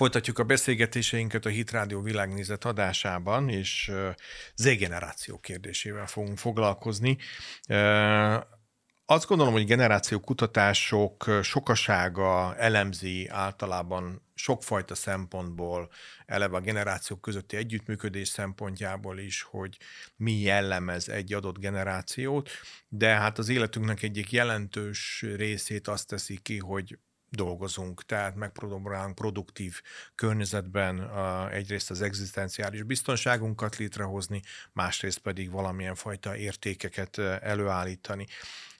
Folytatjuk a beszélgetéseinket a Hitrádió világnézet adásában, és Z-generáció kérdésével fogunk foglalkozni. Azt gondolom, hogy generáció kutatások sokasága elemzi általában sokfajta szempontból, eleve a generációk közötti együttműködés szempontjából is, hogy mi jellemez egy adott generációt, de hát az életünknek egyik jelentős részét azt teszi ki, hogy dolgozunk, tehát megpróbálunk produktív környezetben egyrészt az egzisztenciális biztonságunkat létrehozni, másrészt pedig valamilyen fajta értékeket előállítani.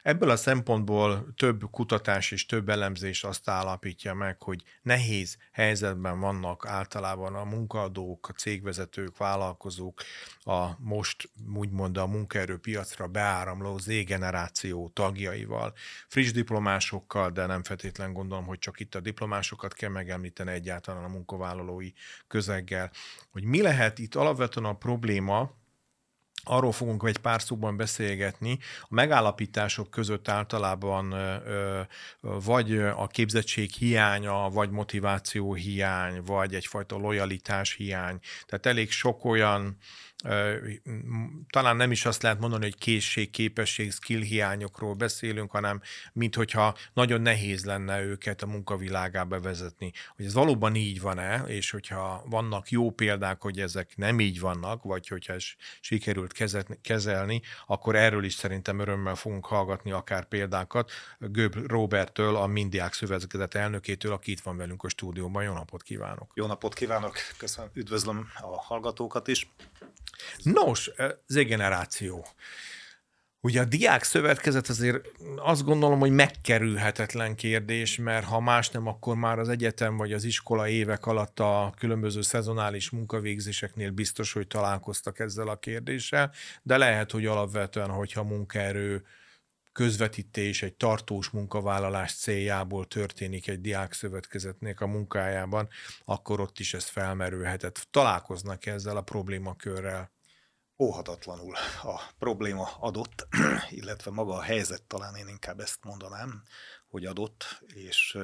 Ebből a szempontból több kutatás és több elemzés azt állapítja meg, hogy nehéz helyzetben vannak általában a munkaadók, a cégvezetők, vállalkozók, a most úgymond a munkaerőpiacra beáramló Z-generáció tagjaival, friss diplomásokkal, de nem feltétlen gondolom, hogy csak itt a diplomásokat kell megemlíteni egyáltalán a munkavállalói közeggel, hogy mi lehet itt alapvetően a probléma, Arról fogunk egy pár szóban beszélgetni. A megállapítások között általában vagy a képzettség hiánya, vagy motiváció hiány, vagy egyfajta lojalitás hiány. Tehát elég sok olyan talán nem is azt lehet mondani, hogy készség, képesség, skill hiányokról beszélünk, hanem mint hogyha nagyon nehéz lenne őket a munkavilágába vezetni. Hogy ez valóban így van-e, és hogyha vannak jó példák, hogy ezek nem így vannak, vagy hogyha ez sikerült kezelni, akkor erről is szerintem örömmel fogunk hallgatni akár példákat. Göb Roberttől, a Mindiák Szövetkezet elnökétől, aki itt van velünk a stúdióban. Jó napot kívánok! Jó napot kívánok! Köszönöm, üdvözlöm a hallgatókat is. Nos, Z-generáció. Ugye a diák szövetkezet azért azt gondolom, hogy megkerülhetetlen kérdés, mert ha más nem, akkor már az egyetem vagy az iskola évek alatt a különböző szezonális munkavégzéseknél biztos, hogy találkoztak ezzel a kérdéssel, de lehet, hogy alapvetően, hogyha munkaerő közvetítés egy tartós munkavállalás céljából történik egy diák szövetkezetnek a munkájában, akkor ott is ez felmerülhetett. Találkoznak ezzel a problémakörrel? Óhatatlanul a probléma adott, illetve maga a helyzet, talán én inkább ezt mondanám, hogy adott, és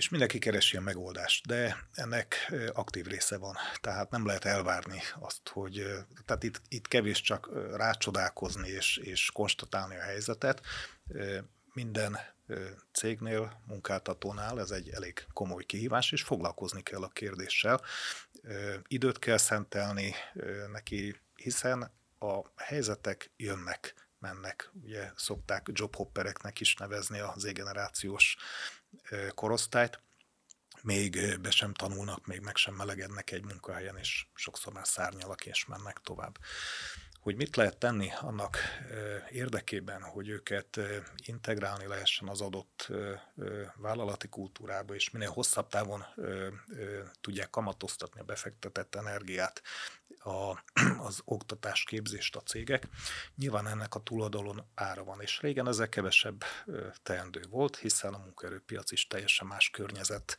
és mindenki keresi a megoldást, de ennek aktív része van. Tehát nem lehet elvárni azt, hogy tehát itt, itt kevés csak rácsodálkozni és, és konstatálni a helyzetet. Minden cégnél, munkáltatónál ez egy elég komoly kihívás, és foglalkozni kell a kérdéssel. Időt kell szentelni neki, hiszen a helyzetek jönnek, mennek. Ugye szokták jobhoppereknek is nevezni a Z-generációs korosztályt, még be sem tanulnak, még meg sem melegednek egy munkahelyen, és sokszor már szárnyalak és mennek tovább. Hogy mit lehet tenni annak érdekében, hogy őket integrálni lehessen az adott vállalati kultúrába, és minél hosszabb távon tudják kamatoztatni a befektetett energiát, a, az oktatás képzést a cégek. Nyilván ennek a túloldalon ára van, és régen ezzel kevesebb teendő volt, hiszen a munkaerőpiac is teljesen más környezet,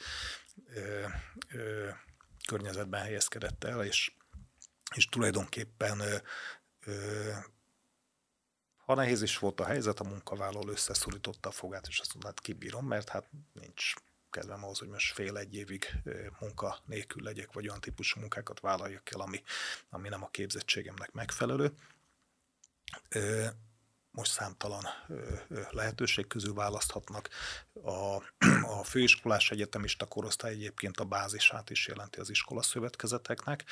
környezetben helyezkedett el, és és tulajdonképpen ha nehéz is volt a helyzet, a munkavállaló összeszorította a fogát, és azt mondta, hát kibírom, mert hát nincs kedvem ahhoz, hogy most fél egy évig munka nélkül legyek, vagy olyan típusú munkákat vállaljak el, ami, ami nem a képzettségemnek megfelelő. Most számtalan lehetőség közül választhatnak. A, a főiskolás egyetemista korosztály egyébként a bázisát is jelenti az iskola szövetkezeteknek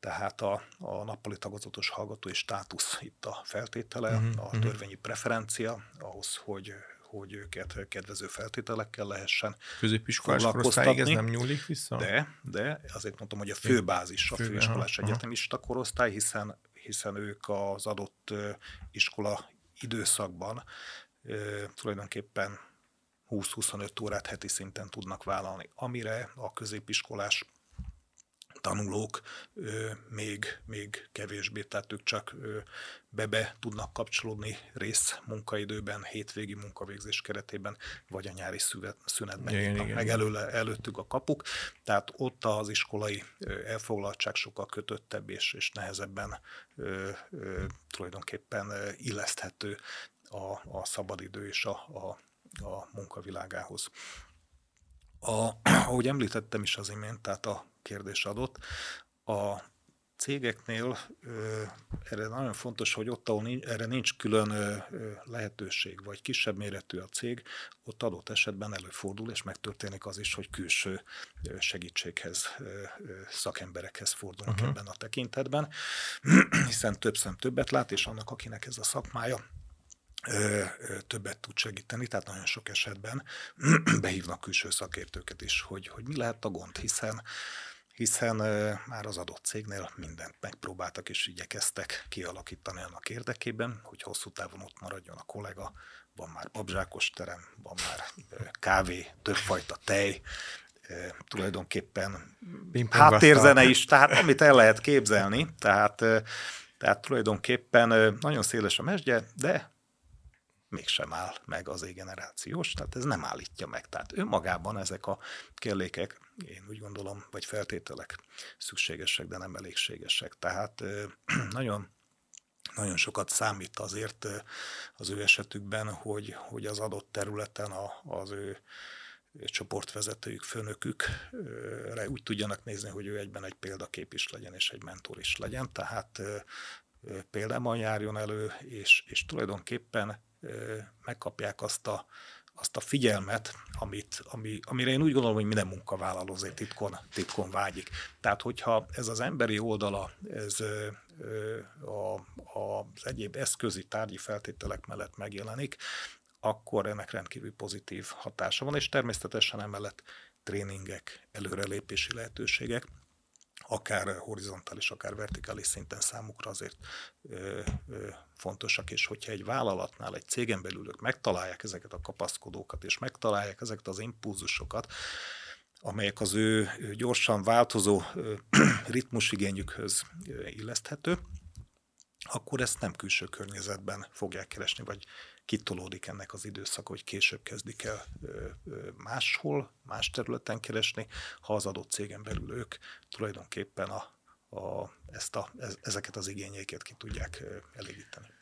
tehát a, a nappali tagozatos hallgatói státusz itt a feltétele, uh-huh, a mhm. törvényi preferencia ahhoz, hogy hogy őket kedvező feltételekkel lehessen Középiskolás korosztályig ez nem nyúlik vissza? De, de azért mondtam, hogy a főbázis a főiskolás egyetemista korosztály, hiszen, hiszen ők az adott iskola időszakban tulajdonképpen 20-25 órát heti szinten tudnak vállalni, amire a középiskolás tanulók még, még kevésbé, tehát ők csak bebe tudnak kapcsolódni rész munkaidőben, hétvégi munkavégzés keretében, vagy a nyári szünet, szünetben igen, igen. meg előle, előttük a kapuk. Tehát ott az iskolai elfoglaltság sokkal kötöttebb és, és nehezebben ö, ö, tulajdonképpen illeszthető a, a szabadidő és a, a, a munkavilágához. A, ahogy említettem is az imént, tehát a kérdés adott, a cégeknél ö, erre nagyon fontos, hogy ott, ahol nincs, erre nincs külön ö, lehetőség, vagy kisebb méretű a cég, ott adott esetben előfordul, és megtörténik az is, hogy külső segítséghez, ö, szakemberekhez fordulnak uh-huh. ebben a tekintetben, hiszen több szem többet lát, és annak, akinek ez a szakmája, többet tud segíteni, tehát nagyon sok esetben behívnak külső szakértőket is, hogy, hogy mi lehet a gond, hiszen hiszen már az adott cégnél mindent megpróbáltak és igyekeztek kialakítani annak érdekében, hogy hosszú távon ott maradjon a kollega, van már babzsákos terem, van már kávé, többfajta tej, tulajdonképpen háttérzene is, tehát amit el lehet képzelni, tehát, tehát tulajdonképpen nagyon széles a mesdje, de mégsem áll meg az égenerációs, tehát ez nem állítja meg. Tehát önmagában ezek a kellékek, én úgy gondolom, vagy feltételek szükségesek, de nem elégségesek. Tehát nagyon nagyon sokat számít azért az ő esetükben, hogy, hogy az adott területen a, az ő csoportvezetőjük, főnökük úgy tudjanak nézni, hogy ő egyben egy példakép is legyen, és egy mentor is legyen. Tehát példában járjon elő, és, és tulajdonképpen megkapják azt a, azt a figyelmet, amit, ami, amire én úgy gondolom, hogy minden munkavállaló azért titkon, titkon vágyik. Tehát, hogyha ez az emberi oldala, ez a, az egyéb eszközi tárgyi feltételek mellett megjelenik, akkor ennek rendkívül pozitív hatása van, és természetesen emellett tréningek, előrelépési lehetőségek akár horizontális, akár vertikális szinten számukra azért ö, ö, fontosak, és hogyha egy vállalatnál, egy cégen belül ők megtalálják ezeket a kapaszkodókat, és megtalálják ezeket az impulzusokat, amelyek az ő gyorsan változó ritmusigényükhöz illeszthető, akkor ezt nem külső környezetben fogják keresni, vagy kitolódik ennek az időszak, hogy később kezdik el máshol, más területen keresni, ha az adott cégen belül ők tulajdonképpen a, a, ezt a, ezeket az igényeiket ki tudják elégíteni.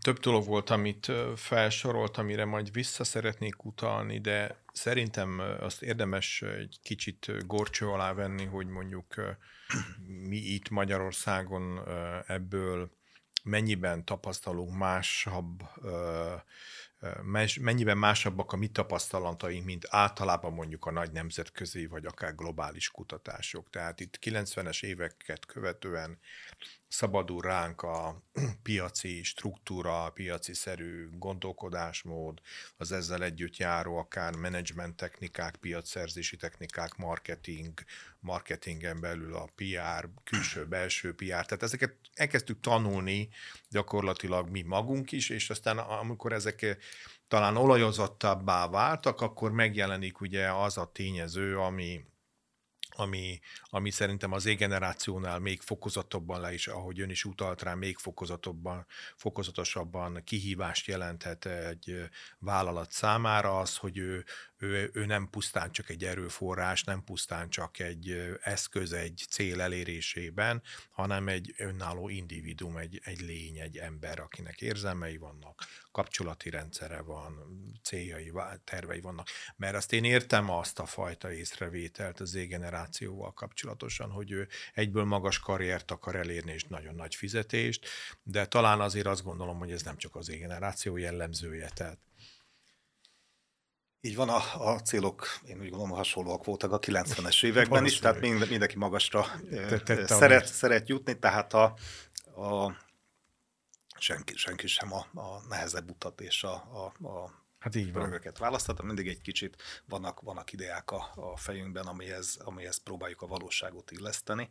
Több dolog volt, amit felsorolt, amire majd vissza szeretnék utalni, de szerintem azt érdemes egy kicsit gorcső alá venni, hogy mondjuk mi itt Magyarországon ebből mennyiben tapasztalunk másabb, mennyiben másabbak a mi tapasztalataink, mint általában mondjuk a nagy nemzetközi vagy akár globális kutatások. Tehát itt 90-es éveket követően szabadul ránk a piaci struktúra, a piaci szerű gondolkodásmód, az ezzel együtt járó akár menedzsment technikák, piacszerzési technikák, marketing, marketingen belül a PR, külső-belső PR, tehát ezeket elkezdtük tanulni gyakorlatilag mi magunk is, és aztán amikor ezek talán olajozottabbá váltak, akkor megjelenik ugye az a tényező, ami ami, ami szerintem az égenerációnál még fokozatobban le is, ahogy ön is utalt rá, még fokozatobban, fokozatosabban kihívást jelenthet egy vállalat számára az, hogy ő, ő, ő nem pusztán csak egy erőforrás, nem pusztán csak egy eszköz egy cél elérésében, hanem egy önálló individuum, egy, egy lény, egy ember, akinek érzelmei vannak, kapcsolati rendszere van, céljai, tervei vannak. Mert azt én értem azt a fajta észrevételt az égenerációval kapcsolatosan, hogy ő egyből magas karriert akar elérni, és nagyon nagy fizetést, de talán azért azt gondolom, hogy ez nem csak az égeneráció jellemzője. Tehát így van, a, a célok, én úgy gondolom, hasonlóak voltak a 90-es években is, tehát mind, mindenki magasra szeret, szeret jutni, tehát a, a senki, senki sem a, a nehezebb utat és a, a, a Hát így van. választottam, mindig egy kicsit vannak, vannak ideák a, a fejünkben, amihez, amihez próbáljuk a valóságot illeszteni,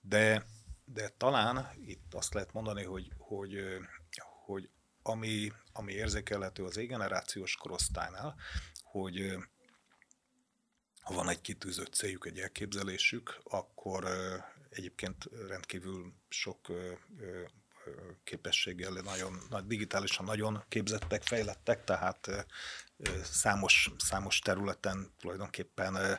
de, de talán itt azt lehet mondani, hogy, hogy, hogy ami, ami érzékelhető az égenerációs korosztálynál, hogy ha van egy kitűzött céljuk, egy elképzelésük, akkor egyébként rendkívül sok képességgel nagyon, nagy, digitálisan nagyon képzettek, fejlettek, tehát számos, számos területen tulajdonképpen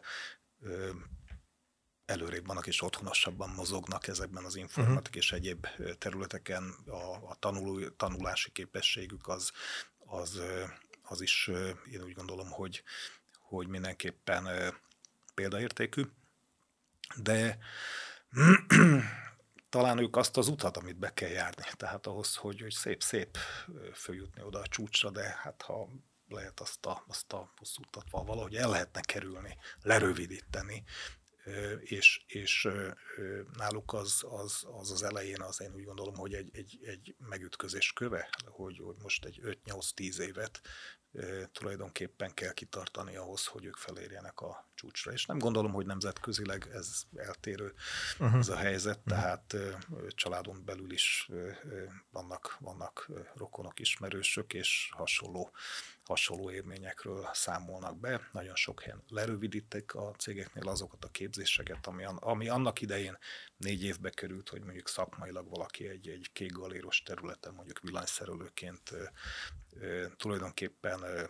előrébb vannak és otthonosabban mozognak ezekben az informatik uh-huh. és egyéb területeken. A, a tanuló, tanulási képességük az, az, az is, én úgy gondolom, hogy, hogy mindenképpen példaértékű, de talán ők azt az utat, amit be kell járni. Tehát ahhoz, hogy, hogy szép-szép följutni oda a csúcsra, de hát ha lehet azt a, azt a hosszú utat valahogy el lehetne kerülni, lerövidíteni, és, és náluk az, az, az az elején az én úgy gondolom, hogy egy, egy, egy megütközés köve, hogy, hogy most egy 5-8-10 évet tulajdonképpen kell kitartani ahhoz, hogy ők felérjenek a csúcsra. És nem gondolom, hogy nemzetközileg ez eltérő uh-huh. ez a helyzet, uh-huh. tehát családon belül is vannak, vannak rokonok, ismerősök, és hasonló hasonló élményekről számolnak be. Nagyon sok helyen lerövidítik a cégeknél azokat a képzéseket, ami, ami annak idején négy évbe került, hogy mondjuk szakmailag valaki egy, egy kék galéros területen, mondjuk villanyszerelőként ö, ö, tulajdonképpen ö,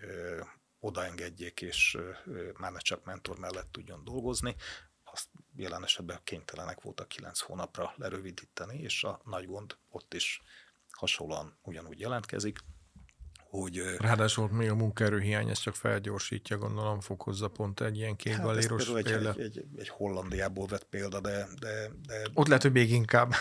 ö, odaengedjék, és ö, már ne csak mentor mellett tudjon dolgozni, azt jelen esetben kénytelenek voltak kilenc hónapra lerövidíteni, és a nagy gond ott is hasonlóan ugyanúgy jelentkezik, hogy... Ráadásul még a munkaerőhiány ezt csak felgyorsítja, gondolom, fokozza pont egy ilyen kékgaléros hát példa. Egy, egy, egy, Hollandiából vett példa, de... de, de... Ott lehet, hogy még inkább.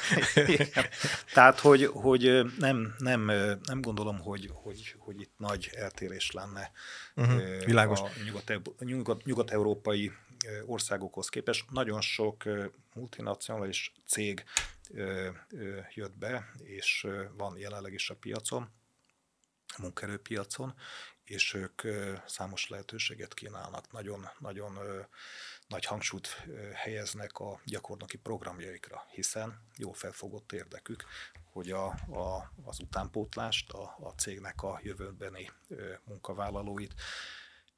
Tehát, hogy, hogy nem, nem, nem gondolom, hogy, hogy, hogy itt nagy eltérés lenne uh-huh, világos. a nyugat, nyugat, nyugat-európai országokhoz képest. Nagyon sok multinacionális cég jött be, és van jelenleg is a piacon, munkerőpiacon, és ők számos lehetőséget kínálnak. Nagyon, nagyon nagy hangsúlyt helyeznek a gyakornoki programjaikra, hiszen jó felfogott érdekük, hogy a, a, az utánpótlást, a, a cégnek a jövőbeni munkavállalóit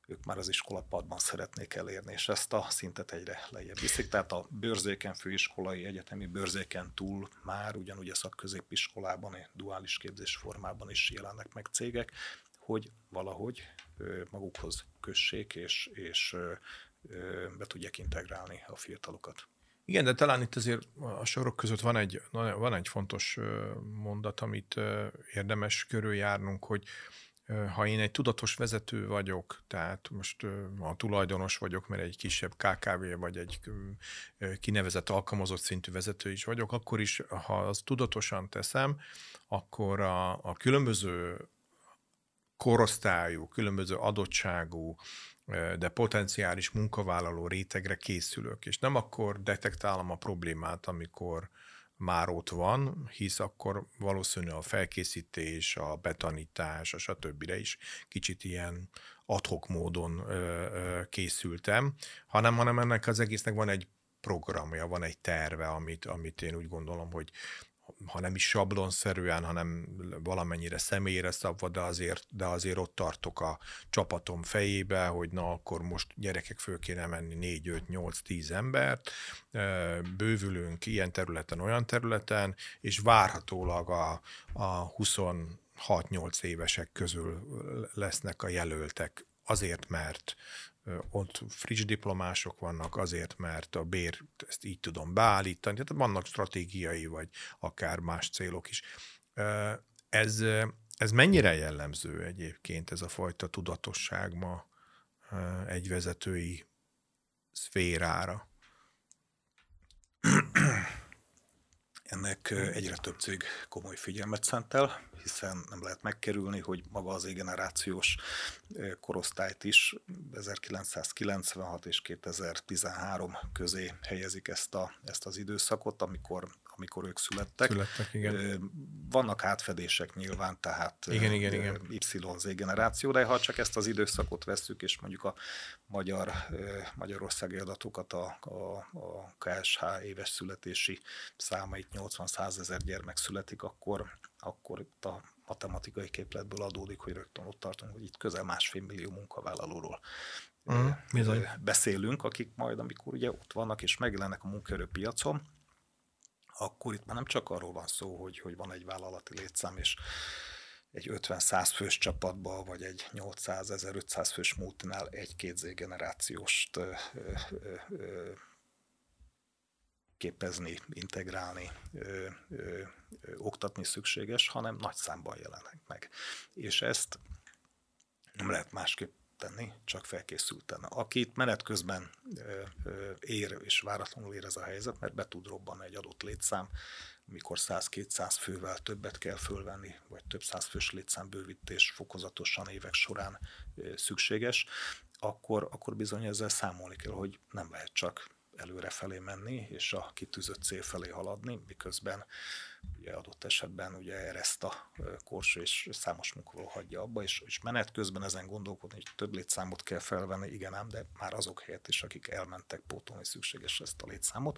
ők már az iskolapadban szeretnék elérni, és ezt a szintet egyre lejjebb viszik. Tehát a bőrzéken, főiskolai, egyetemi bőrzéken túl már ugyanúgy a szakközépiskolában, duális képzés formában is jelennek meg cégek, hogy valahogy magukhoz kössék, és, és be tudják integrálni a fiatalokat. Igen, de talán itt azért a sorok között van egy, van egy fontos mondat, amit érdemes körüljárnunk, hogy ha én egy tudatos vezető vagyok, tehát most a tulajdonos vagyok, mert egy kisebb KKV vagy egy kinevezett alkalmazott szintű vezető is vagyok, akkor is, ha azt tudatosan teszem, akkor a, a különböző korosztályú, különböző adottságú, de potenciális munkavállaló rétegre készülök, és nem akkor detektálom a problémát, amikor már ott van, hisz akkor valószínűleg a felkészítés, a betanítás, a stb. is kicsit ilyen adhok módon ö, ö, készültem, hanem, hanem ennek az egésznek van egy programja, van egy terve, amit, amit én úgy gondolom, hogy ha nem is sablonszerűen, hanem valamennyire személyre szabva, de azért, de azért ott tartok a csapatom fejébe, hogy na akkor most gyerekek föl kéne menni 4, 5, 8, 10 embert, bővülünk ilyen területen, olyan területen, és várhatólag a, a 26-8 évesek közül lesznek a jelöltek. Azért, mert ott friss diplomások vannak azért, mert a bér ezt így tudom beállítani, tehát vannak stratégiai vagy akár más célok is. Ez, ez mennyire jellemző egyébként ez a fajta tudatosság ma egy vezetői szférára? Ennek egyre több cég komoly figyelmet szentel, hiszen nem lehet megkerülni, hogy maga az generációs korosztályt is 1996 és 2013 közé helyezik ezt, a, ezt az időszakot, amikor amikor ők születtek. Születtek, igen. Vannak átfedések nyilván, tehát igen, igen, igen. YZ generáció, de ha csak ezt az időszakot vesszük, és mondjuk a magyar, magyarországi adatokat, a, a, a KSH éves születési számait 80-100 ezer gyermek születik, akkor, akkor itt a matematikai képletből adódik, hogy rögtön ott tartunk, hogy itt közel másfél millió munkavállalóról uh, beszélünk, akik majd, amikor ugye ott vannak és megjelennek a munkaerőpiacon, akkor itt már nem csak arról van szó, hogy, hogy van egy vállalati létszám, és egy 50-100 fős csapatba, vagy egy 800-1500 fős multinál egy-két Z-generációst ö, ö, ö, képezni, integrálni, ö, ö, ö, oktatni szükséges, hanem nagy számban jelennek meg. És ezt nem lehet másképp tenni, csak felkészülten. Akit menet közben ér és váratlanul ér ez a helyzet, mert be tud robbanni egy adott létszám, mikor 100-200 fővel többet kell fölvenni, vagy több száz fős létszám bővítés fokozatosan évek során szükséges, akkor, akkor bizony ezzel számolni kell, hogy nem lehet csak előre felé menni, és a kitűzött cél felé haladni, miközben ugye adott esetben ugye ereszt a kors, és számos munkavállaló hagyja abba, és, és menet közben ezen gondolkodni, hogy több létszámot kell felvenni, igen ám, de már azok helyett is, akik elmentek pótolni szükséges ezt a létszámot,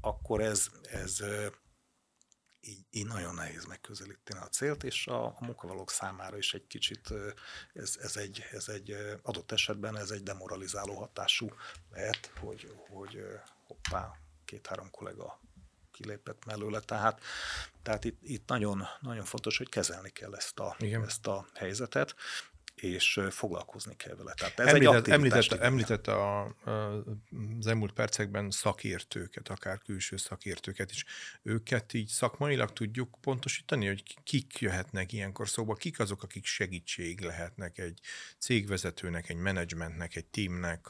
akkor ez, ez így, így nagyon nehéz megközelíteni a célt, és a, a munkavállalók számára is egy kicsit ez, ez, egy, ez egy adott esetben ez egy demoralizáló hatású lehet, hogy, hogy hoppá, két-három kollega kilépett mellőle, tehát, tehát itt, itt nagyon, nagyon fontos, hogy kezelni kell ezt a, ezt a helyzetet, és foglalkozni kell vele. Tehát ez említett, egy említett, említett a, a, az elmúlt percekben szakértőket, akár külső szakértőket is. Őket így szakmailag tudjuk pontosítani, hogy kik jöhetnek ilyenkor szóba, kik azok, akik segítség lehetnek egy cégvezetőnek, egy menedzsmentnek, egy teamnek,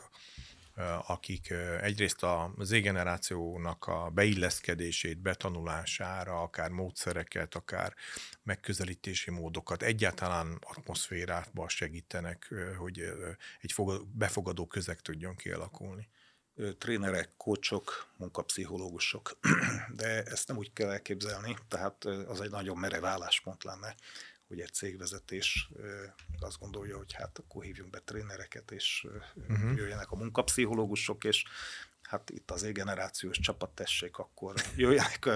akik egyrészt a Z-generációnak a beilleszkedését, betanulására, akár módszereket, akár megközelítési módokat, egyáltalán atmoszférátba segítenek, hogy egy befogadó közeg tudjon kialakulni. Trénerek, kócsok, munkapszichológusok, de ezt nem úgy kell elképzelni, tehát az egy nagyon merev álláspont lenne, hogy egy cégvezetés azt gondolja, hogy hát akkor hívjunk be trénereket, és uh-huh. jöjjenek a munkapszichológusok, és hát itt az generációs csapat tessék, akkor jöjjenek,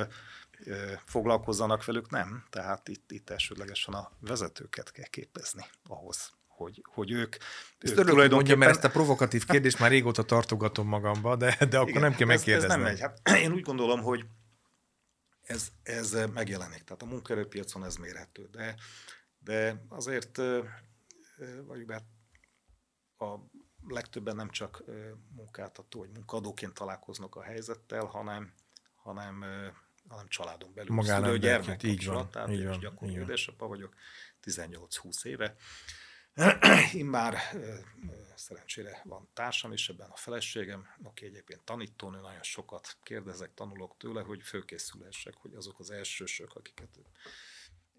foglalkozzanak velük, nem. Tehát itt, itt elsődlegesen a vezetőket kell képezni ahhoz, hogy, hogy ők, ezt ők tulajdonképpen... mondja, mert ezt a provokatív kérdést már régóta tartogatom magamba, de, de akkor Igen, nem kell megkérdezni. Ez, ez nem megy. Hát, én úgy gondolom, hogy ez, ez megjelenik. Tehát a munkaerőpiacon ez mérhető. De, de azért vagy be a legtöbben nem csak munkáltató vagy munkadóként találkoznak a helyzettel, hanem, hanem, hanem családon belül. Magánemberként, így van. Tehát így van, gyakorló édesapa vagyok, 18-20 éve. Én már szerencsére van társam is, ebben a feleségem, aki egyébként tanítónő, nagyon sokat kérdezek, tanulok tőle, hogy fölkészülhessek, hogy azok az elsősök, akiket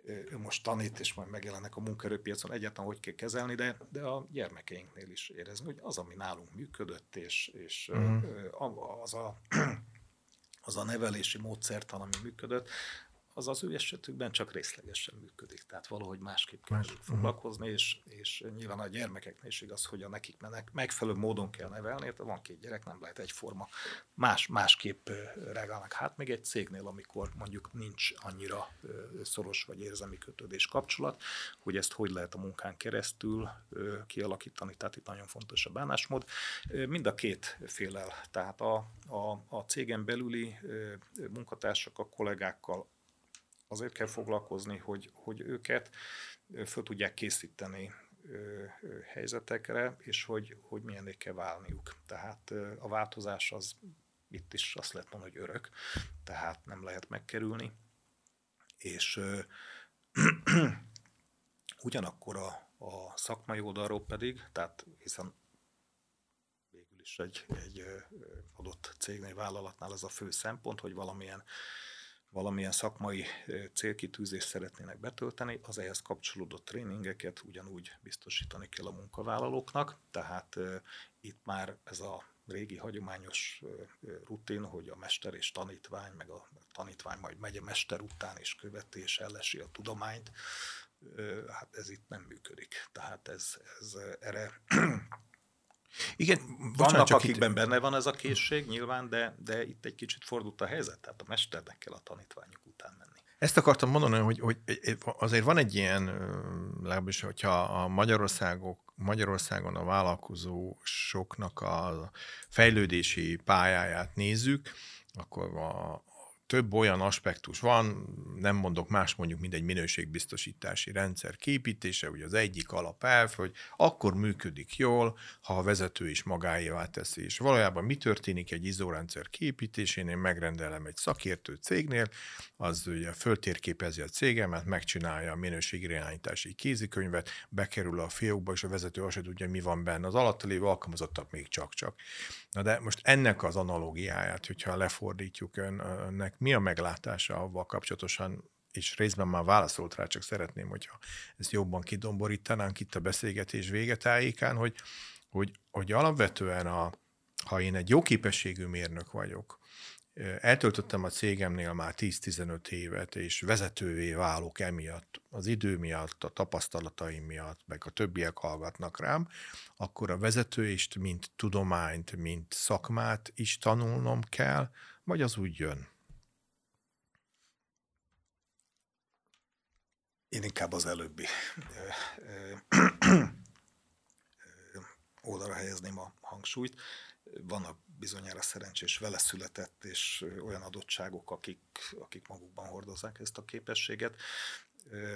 ő most tanít, és majd megjelennek a munkaerőpiacon, egyáltalán hogy kell kezelni, de, de a gyermekeinknél is érezni, hogy az, ami nálunk működött, és, és uh-huh. az, a, az a nevelési módszertan, ami működött, az az ő esetükben csak részlegesen működik. Tehát valahogy másképp kell Más. foglalkozni, és, és nyilván a gyermekeknél is igaz, hogy a nekik megfelelő módon kell nevelni. Tehát van két gyerek, nem lehet egyforma. Más, másképp reagálnak. Hát még egy cégnél, amikor mondjuk nincs annyira szoros vagy érzelmi kötődés kapcsolat, hogy ezt hogy lehet a munkán keresztül kialakítani. Tehát itt nagyon fontos a bánásmód. Mind a két félel, tehát a, a, a cégen belüli munkatársak, a kollégákkal azért kell foglalkozni, hogy, hogy őket föl tudják készíteni helyzetekre, és hogy, hogy milyenné kell válniuk. Tehát a változás az itt is azt lehet mondani, hogy örök, tehát nem lehet megkerülni. És ugyanakkor a, a szakmai oldalról pedig, tehát hiszen végül is egy, egy adott cégnél, vállalatnál az a fő szempont, hogy valamilyen valamilyen szakmai célkitűzést szeretnének betölteni, az ehhez kapcsolódó tréningeket ugyanúgy biztosítani kell a munkavállalóknak, tehát itt már ez a régi hagyományos rutin, hogy a mester és tanítvány, meg a tanítvány majd megy a mester után és követi és ellesi a tudományt, hát ez itt nem működik. Tehát ez, ez erre igen, vannak, akikben itt... benne van ez a készség nyilván, de, de itt egy kicsit fordult a helyzet, tehát a mesternek kell a tanítványok után menni. Ezt akartam mondani, hogy, hogy azért van egy ilyen, legalábbis, hogyha a Magyarországok, Magyarországon a vállalkozósoknak a fejlődési pályáját nézzük, akkor a több olyan aspektus van, nem mondok más mondjuk, mint egy minőségbiztosítási rendszer képítése, ugye az egyik alapelv, hogy akkor működik jól, ha a vezető is magáévá teszi. És valójában mi történik egy izórendszer képítésén, én megrendelem egy szakértő cégnél, az ugye föltérképezi a cégemet, megcsinálja a minőségirányítási kézikönyvet, bekerül a fiókba, és a vezető azt tudja, mi van benne. Az alatta lévő alkalmazottak még csak-csak. Na de most ennek az analógiáját, hogyha lefordítjuk önnek, mi a meglátása avval kapcsolatosan, és részben már válaszolt rá, csak szeretném, hogyha ezt jobban kidomborítanánk itt a beszélgetés végetájékán, hogy, hogy, hogy alapvetően a, ha én egy jó képességű mérnök vagyok, eltöltöttem a cégemnél már 10-15 évet, és vezetővé válok emiatt, az idő miatt, a tapasztalataim miatt, meg a többiek hallgatnak rám, akkor a vezetőist, mint tudományt, mint szakmát is tanulnom kell, vagy az úgy jön? Én inkább az előbbi oldalra helyezném a hangsúlyt. Vannak bizonyára szerencsés vele született és olyan adottságok, akik, akik magukban hordozzák ezt a képességet,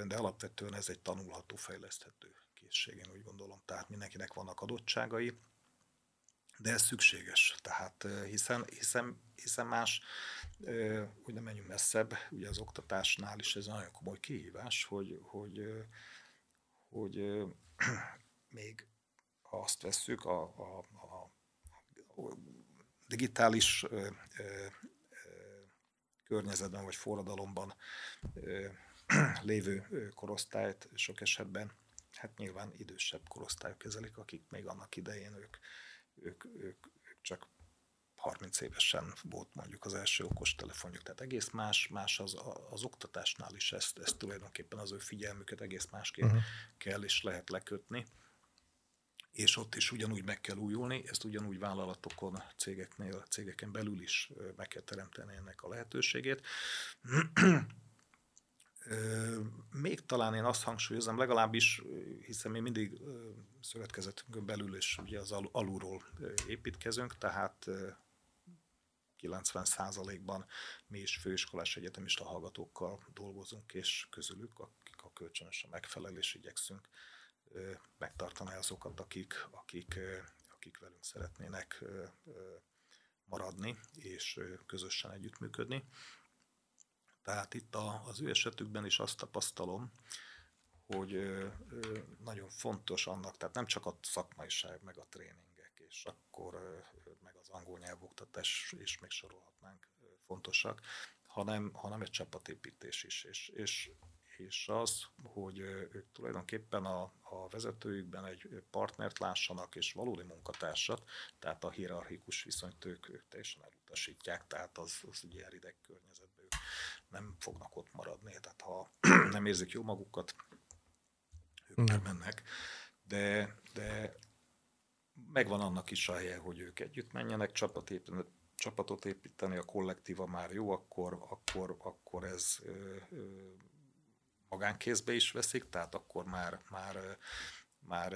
de alapvetően ez egy tanulható, fejleszthető készség, én úgy gondolom. Tehát mindenkinek vannak adottságai, de ez szükséges, tehát hiszen, hiszen, hiszen más, úgy nem menjünk messzebb, ugye az oktatásnál is ez nagyon komoly kihívás, hogy, hogy, hogy még ha azt vesszük, a, a, a, a digitális ö, ö, környezetben vagy forradalomban ö, lévő korosztályt sok esetben, hát nyilván idősebb korosztályok kezelik, akik még annak idején ők, ők, ők, ők csak 30 évesen volt mondjuk az első okos telefonjuk, tehát egész más, más az, az oktatásnál is ezt, ezt tulajdonképpen az ő figyelmüket egész másképp uh-huh. kell és lehet lekötni és ott is ugyanúgy meg kell újulni, ezt ugyanúgy vállalatokon, cégeknél, cégeken belül is meg kell teremteni ennek a lehetőségét. Még talán én azt hangsúlyozom, legalábbis, hiszen mi mindig szövetkezetünkön belül és ugye az alulról építkezünk, tehát 90%-ban mi is főiskolás egyetemista hallgatókkal dolgozunk, és közülük, akik a kölcsönös a megfelelés igyekszünk megtartani azokat, akik, akik, akik velünk szeretnének maradni és közösen együttműködni. Tehát itt az ő esetükben is azt tapasztalom, hogy nagyon fontos annak, tehát nem csak a szakmaiság, meg a tréningek, és akkor meg az angol nyelvoktatás, és még sorolhatnánk fontosak, hanem, hanem egy csapatépítés is. És, és és az, hogy ők tulajdonképpen a, a vezetőjükben egy partnert lássanak, és valódi munkatársat, tehát a hierarchikus viszonyt ők, ők teljesen elutasítják, tehát az, az egy ilyen rideg környezetben ők nem fognak ott maradni, tehát ha nem érzik jó magukat, ők nem. mennek, de, de megvan annak is a helye, hogy ők együtt menjenek, csapat építeni, csapatot építeni, a kollektíva már jó, akkor, akkor, akkor ez ö, ö, magánkézbe is veszik, tehát akkor már, már, már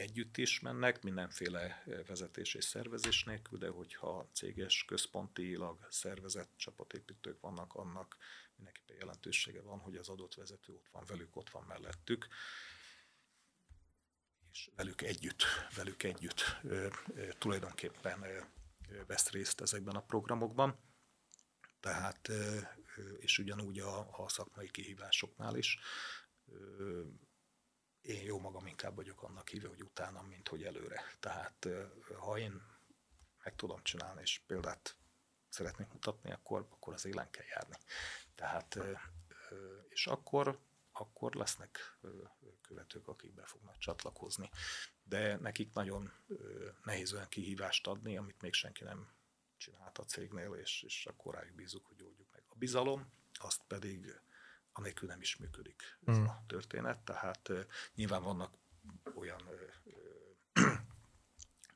együtt is mennek, mindenféle vezetés és szervezés nélkül, de hogyha céges, központilag szervezett csapatépítők vannak, annak mindenképpen jelentősége van, hogy az adott vezető ott van velük, ott van mellettük, és velük együtt, velük együtt tulajdonképpen vesz részt ezekben a programokban. Tehát és ugyanúgy a, a szakmai kihívásoknál is. Én jó magam inkább vagyok annak híve, hogy utána, mint hogy előre. Tehát ha én meg tudom csinálni, és példát szeretnék mutatni, akkor, akkor az élen kell járni. Tehát, és akkor, akkor lesznek követők, akik be fognak csatlakozni. De nekik nagyon nehéz olyan kihívást adni, amit még senki nem csinált a cégnél, és, és akkor rájuk bízunk, hogy oldjuk meg. A bizalom, azt pedig anélkül nem is működik ez mm. a történet, tehát uh, nyilván vannak olyan uh,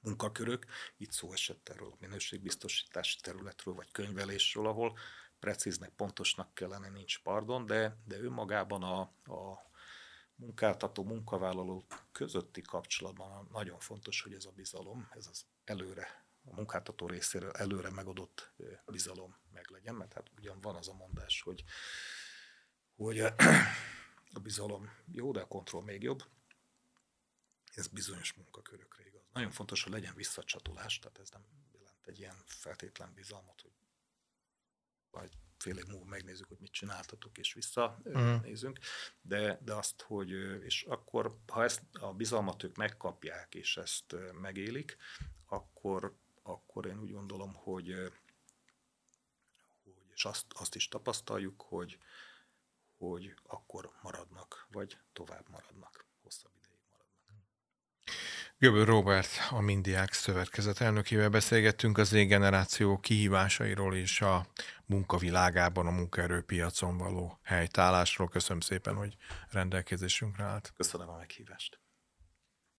munkakörök, itt szó esett erről a minőségbiztosítási területről, vagy könyvelésről, ahol precíznek, pontosnak kellene, nincs pardon, de, de önmagában a, a munkáltató, munkavállaló közötti kapcsolatban nagyon fontos, hogy ez a bizalom, ez az előre a munkáltató részéről előre megadott bizalom meglegyen, mert hát ugyan van az a mondás, hogy, hogy a bizalom jó, de a kontroll még jobb. Ez bizonyos munkakörökre igaz. Nagyon fontos, hogy legyen visszacsatolás, tehát ez nem jelent egy ilyen feltétlen bizalmat, hogy vagy fél év múlva megnézzük, hogy mit csináltatok, és visszanézünk, uh-huh. de, de azt, hogy, és akkor, ha ezt a bizalmat ők megkapják, és ezt megélik, akkor, akkor én úgy gondolom, hogy, hogy és azt, azt is tapasztaljuk, hogy, hogy akkor maradnak, vagy tovább maradnak, hosszabb ideig maradnak. Göböl Robert, a Mindiák Szövetkezet elnökével beszélgettünk az generáció kihívásairól és a munkavilágában, a munkaerőpiacon való helytállásról. Köszönöm szépen, hogy rendelkezésünkre állt. Köszönöm a meghívást.